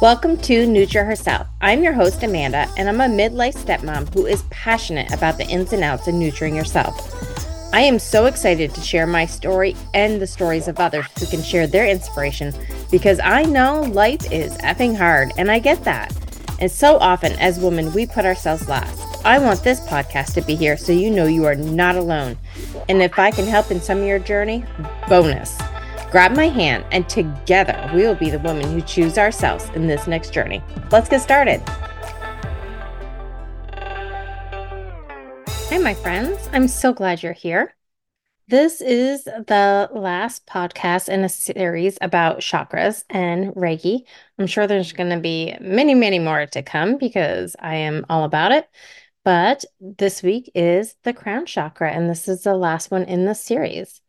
Welcome to Nurture Herself. I'm your host, Amanda, and I'm a midlife stepmom who is passionate about the ins and outs of nurturing yourself. I am so excited to share my story and the stories of others who can share their inspiration because I know life is effing hard, and I get that. And so often, as women, we put ourselves last. I want this podcast to be here so you know you are not alone. And if I can help in some of your journey, bonus. Grab my hand, and together we will be the women who choose ourselves in this next journey. Let's get started. Hi, my friends. I'm so glad you're here. This is the last podcast in a series about chakras and Reiki. I'm sure there's going to be many, many more to come because I am all about it. But this week is the crown chakra, and this is the last one in the series.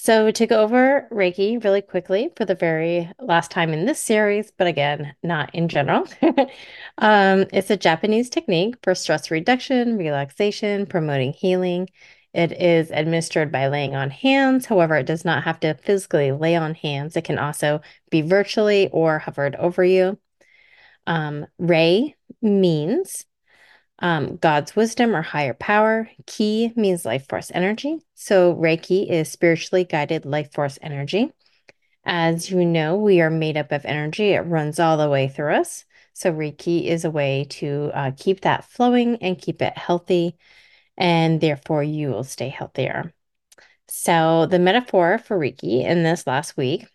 So, to go over Reiki really quickly for the very last time in this series, but again, not in general, um, it's a Japanese technique for stress reduction, relaxation, promoting healing. It is administered by laying on hands. However, it does not have to physically lay on hands. It can also be virtually or hovered over you. Um, Rei means um, God's wisdom or higher power. Ki means life force energy. So Reiki is spiritually guided life force energy. As you know, we are made up of energy, it runs all the way through us. So Reiki is a way to uh, keep that flowing and keep it healthy, and therefore you will stay healthier. So the metaphor for Reiki in this last week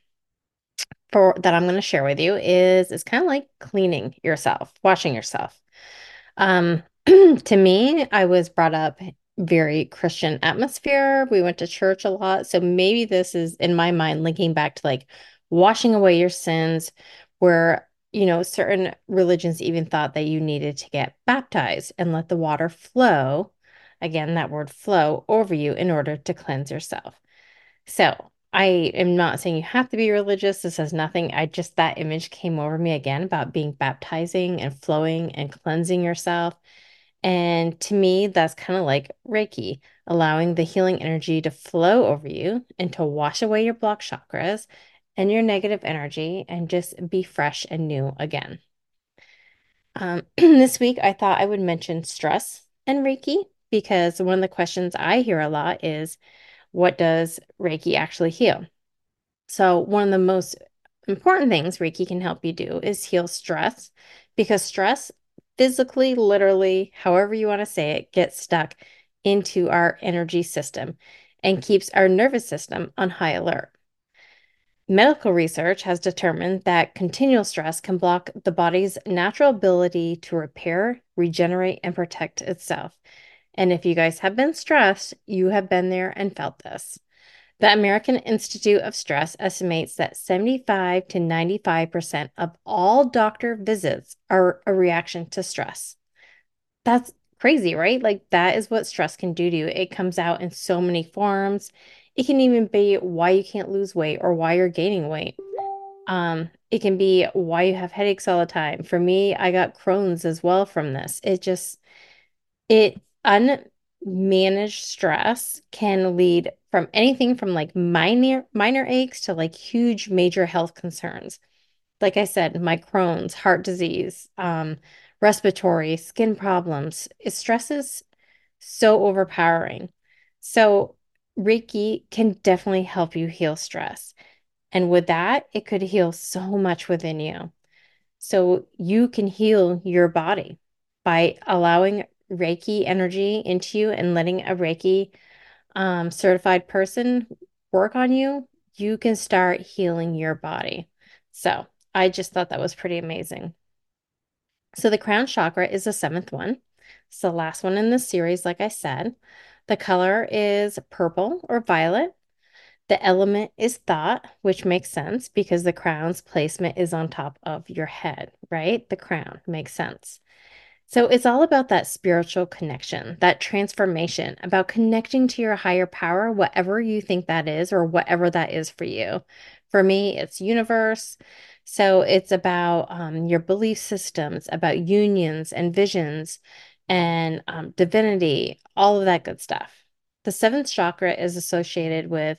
for that I'm going to share with you is it's kind of like cleaning yourself, washing yourself. Um, to me, I was brought up very Christian atmosphere. We went to church a lot. So maybe this is in my mind linking back to like washing away your sins, where, you know, certain religions even thought that you needed to get baptized and let the water flow. Again, that word flow over you in order to cleanse yourself. So I am not saying you have to be religious. This has nothing. I just, that image came over me again about being baptizing and flowing and cleansing yourself. And to me, that's kind of like Reiki, allowing the healing energy to flow over you and to wash away your block chakras and your negative energy and just be fresh and new again. Um, this week, I thought I would mention stress and Reiki because one of the questions I hear a lot is what does Reiki actually heal? So, one of the most important things Reiki can help you do is heal stress because stress physically, literally, however you want to say it, gets stuck into our energy system and mm-hmm. keeps our nervous system on high alert. Medical research has determined that continual stress can block the body's natural ability to repair, regenerate, and protect itself. And if you guys have been stressed, you have been there and felt this. The American Institute of Stress estimates that 75 to 95% of all doctor visits are a reaction to stress. That's crazy, right? Like, that is what stress can do to you. It comes out in so many forms. It can even be why you can't lose weight or why you're gaining weight. Um, it can be why you have headaches all the time. For me, I got Crohn's as well from this. It just, it unmanaged stress can lead from anything from like minor minor aches to like huge major health concerns. Like I said, my Crohn's, heart disease, um, respiratory, skin problems. It stresses so overpowering. So Reiki can definitely help you heal stress. And with that, it could heal so much within you. So you can heal your body by allowing Reiki energy into you and letting a Reiki um, certified person work on you, you can start healing your body. So I just thought that was pretty amazing. So the crown chakra is the seventh one. It's the last one in the series, like I said. The color is purple or violet. The element is thought, which makes sense because the crown's placement is on top of your head, right? The crown makes sense. So it's all about that spiritual connection, that transformation, about connecting to your higher power, whatever you think that is, or whatever that is for you. For me, it's universe. So it's about um, your belief systems, about unions and visions and um, divinity, all of that good stuff. The seventh chakra is associated with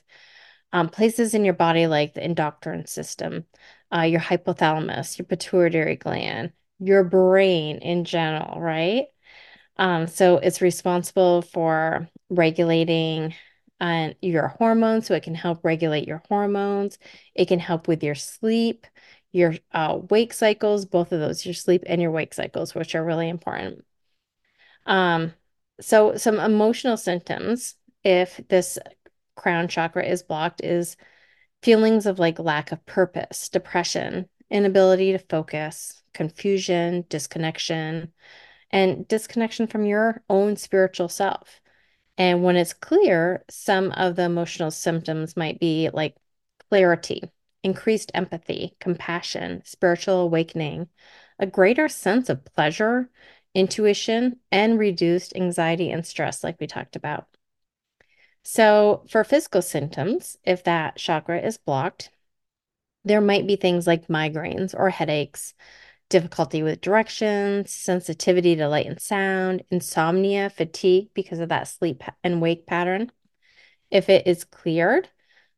um, places in your body like the endocrine system, uh, your hypothalamus, your pituitary gland, your brain in general, right? Um, so it's responsible for regulating uh, your hormones, so it can help regulate your hormones. It can help with your sleep, your uh, wake cycles, both of those, your sleep and your wake cycles, which are really important. Um, so some emotional symptoms, if this crown chakra is blocked, is feelings of like lack of purpose, depression, inability to focus, confusion, disconnection, and disconnection from your own spiritual self. And when it's clear, some of the emotional symptoms might be like clarity, increased empathy, compassion, spiritual awakening, a greater sense of pleasure, intuition, and reduced anxiety and stress, like we talked about. So, for physical symptoms, if that chakra is blocked, there might be things like migraines or headaches, difficulty with directions, sensitivity to light and sound, insomnia, fatigue because of that sleep and wake pattern. If it is cleared,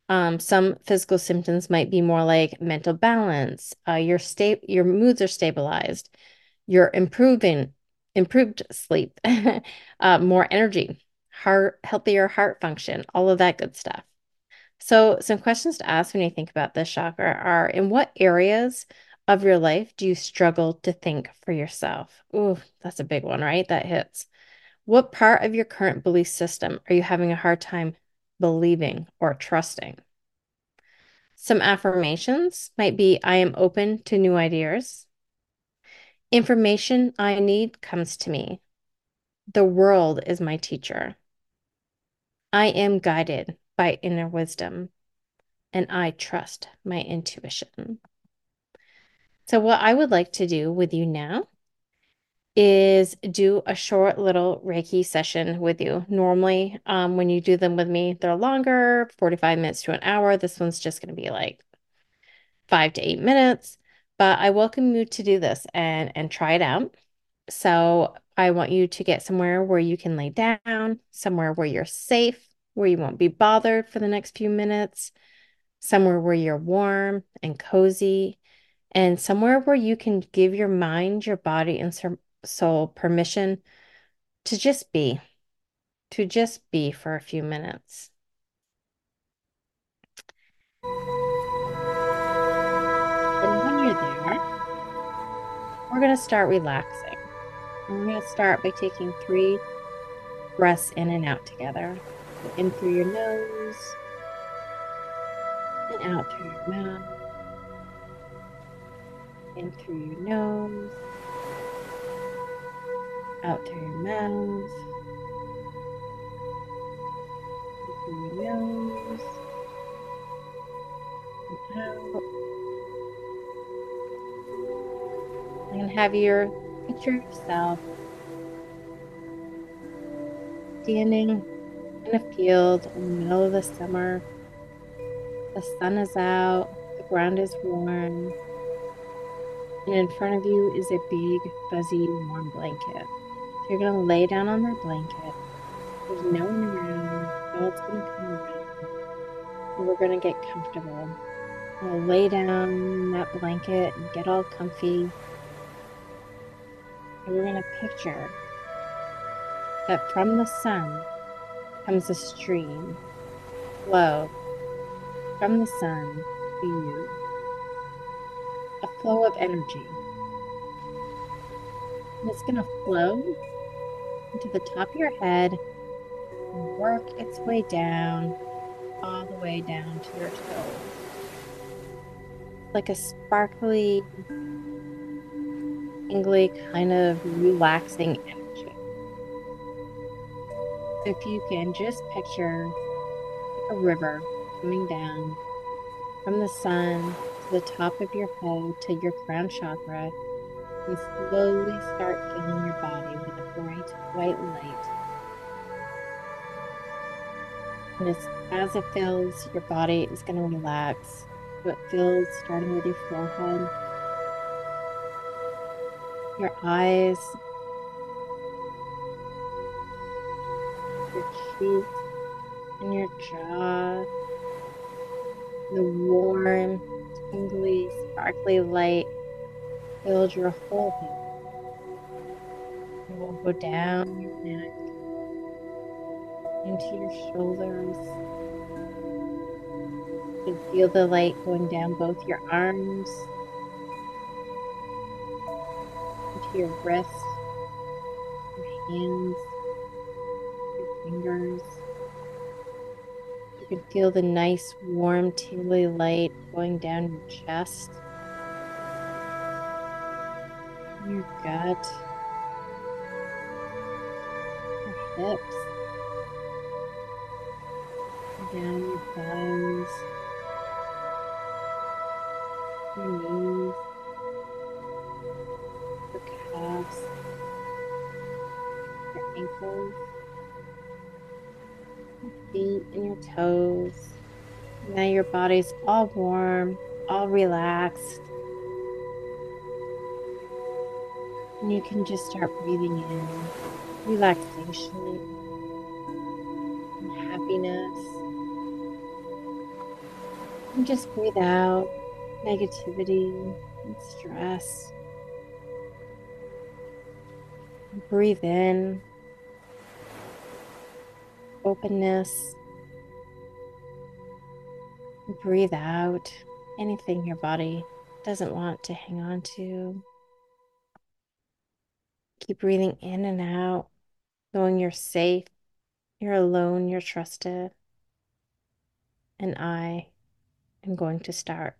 um, some physical symptoms might be more like mental balance, uh, your state, your moods are stabilized, you're improving, improved sleep, uh, more energy, heart, healthier heart function, all of that good stuff. So, some questions to ask when you think about this chakra are in what areas of your life do you struggle to think for yourself? Ooh, that's a big one, right? That hits. What part of your current belief system are you having a hard time believing or trusting? Some affirmations might be I am open to new ideas. Information I need comes to me. The world is my teacher. I am guided by inner wisdom, and I trust my intuition. So, what I would like to do with you now is do a short little Reiki session with you. Normally, um, when you do them with me, they're longer 45 minutes to an hour. This one's just going to be like five to eight minutes. But I welcome you to do this and, and try it out. So, I want you to get somewhere where you can lay down, somewhere where you're safe, where you won't be bothered for the next few minutes, somewhere where you're warm and cozy and somewhere where you can give your mind, your body, and soul permission to just be, to just be for a few minutes. And when you're there, we're going to start relaxing. we're going to start by taking three breaths in and out together. In through your nose and out through your mouth in through your nose, out through your mouth, in through your nose, and out. And have your picture yourself standing in a field in the middle of the summer. The sun is out, the ground is warm, and in front of you is a big, fuzzy, warm blanket. You're to lay down on that blanket. There's no one around, no one's to come around. And we're to get comfortable. We'll lay down that blanket and get all comfy. And we're to picture that from the sun comes a stream, flow from the sun to you flow of energy. And it's going to flow into the top of your head and work its way down, all the way down to your toes. Like a sparkly, tingly, kind of relaxing energy. If you can just picture a river coming down from the sun the top of your head to your crown chakra and slowly start filling your body with a bright white light. And as, as it fills, your body is going to relax. So it fills starting with your forehead, your eyes, your cheeks, and your jaw. The warm tingly, sparkly light fills your whole body. It will go down your neck, into your shoulders. You can feel the light going down both your arms, into your wrists, your hands, your fingers. You can feel the nice, warm, tingly light going down your chest, your gut, your hips, down your thighs, your knees, your calves, your ankles, feet, and your toes. Now your body's all warm, all relaxed. And you can just start breathing in relaxation and happiness. And just breathe out negativity and stress. Breathe in openness. Breathe out anything your body doesn't want to hang on to. Keep breathing in and out, knowing you're safe, you're alone, you're trusted. And I am going to start.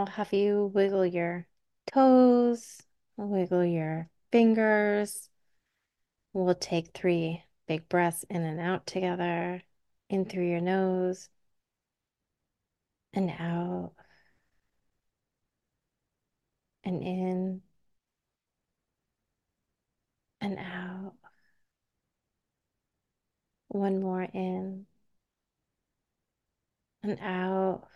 I'll have you wiggle your toes, wiggle your fingers. We'll take three big breaths in and out together. In through your nose and out and in and out. One more in and out.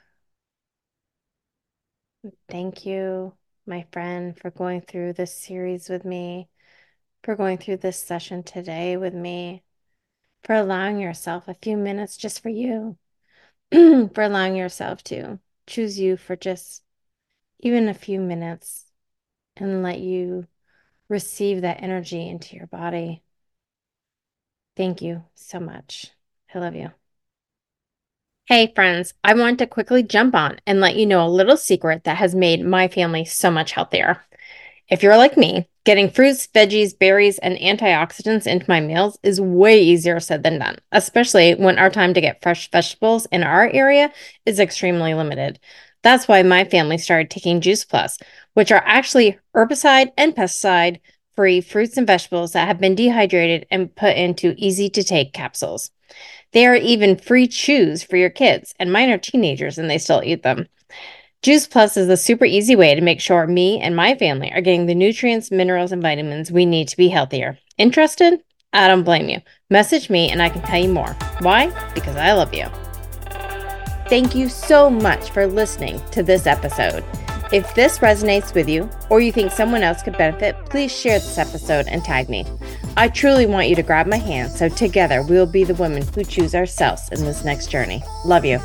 Thank you, my friend, for going through this series with me, for going through this session today with me, for allowing yourself a few minutes just for you, for allowing yourself to choose you for just even a few minutes and let you receive that energy into your body. Thank you so much. I love you. Hey, friends, I want to quickly jump on and let you know a little secret that has made my family so much healthier. If you're like me, getting fruits, veggies, berries, and antioxidants into my meals is way easier said than done, especially when our time to get fresh vegetables in our area is extremely limited. That's why my family started taking Juice Plus, which are actually herbicide and pesticide free fruits and vegetables that have been dehydrated and put into easy to take capsules. They are even free chews for your kids, and mine are teenagers and they still eat them. Juice Plus is a super easy way to make sure me and my family are getting the nutrients, minerals, and vitamins we need to be healthier. Interested? I don't blame you. Message me and I can tell you more. Why? Because I love you. Thank you so much for listening to this episode. If this resonates with you or you think someone else could benefit, please share this episode and tag me. I truly want you to grab my hand so together we will be the women who choose ourselves in this next journey. Love you.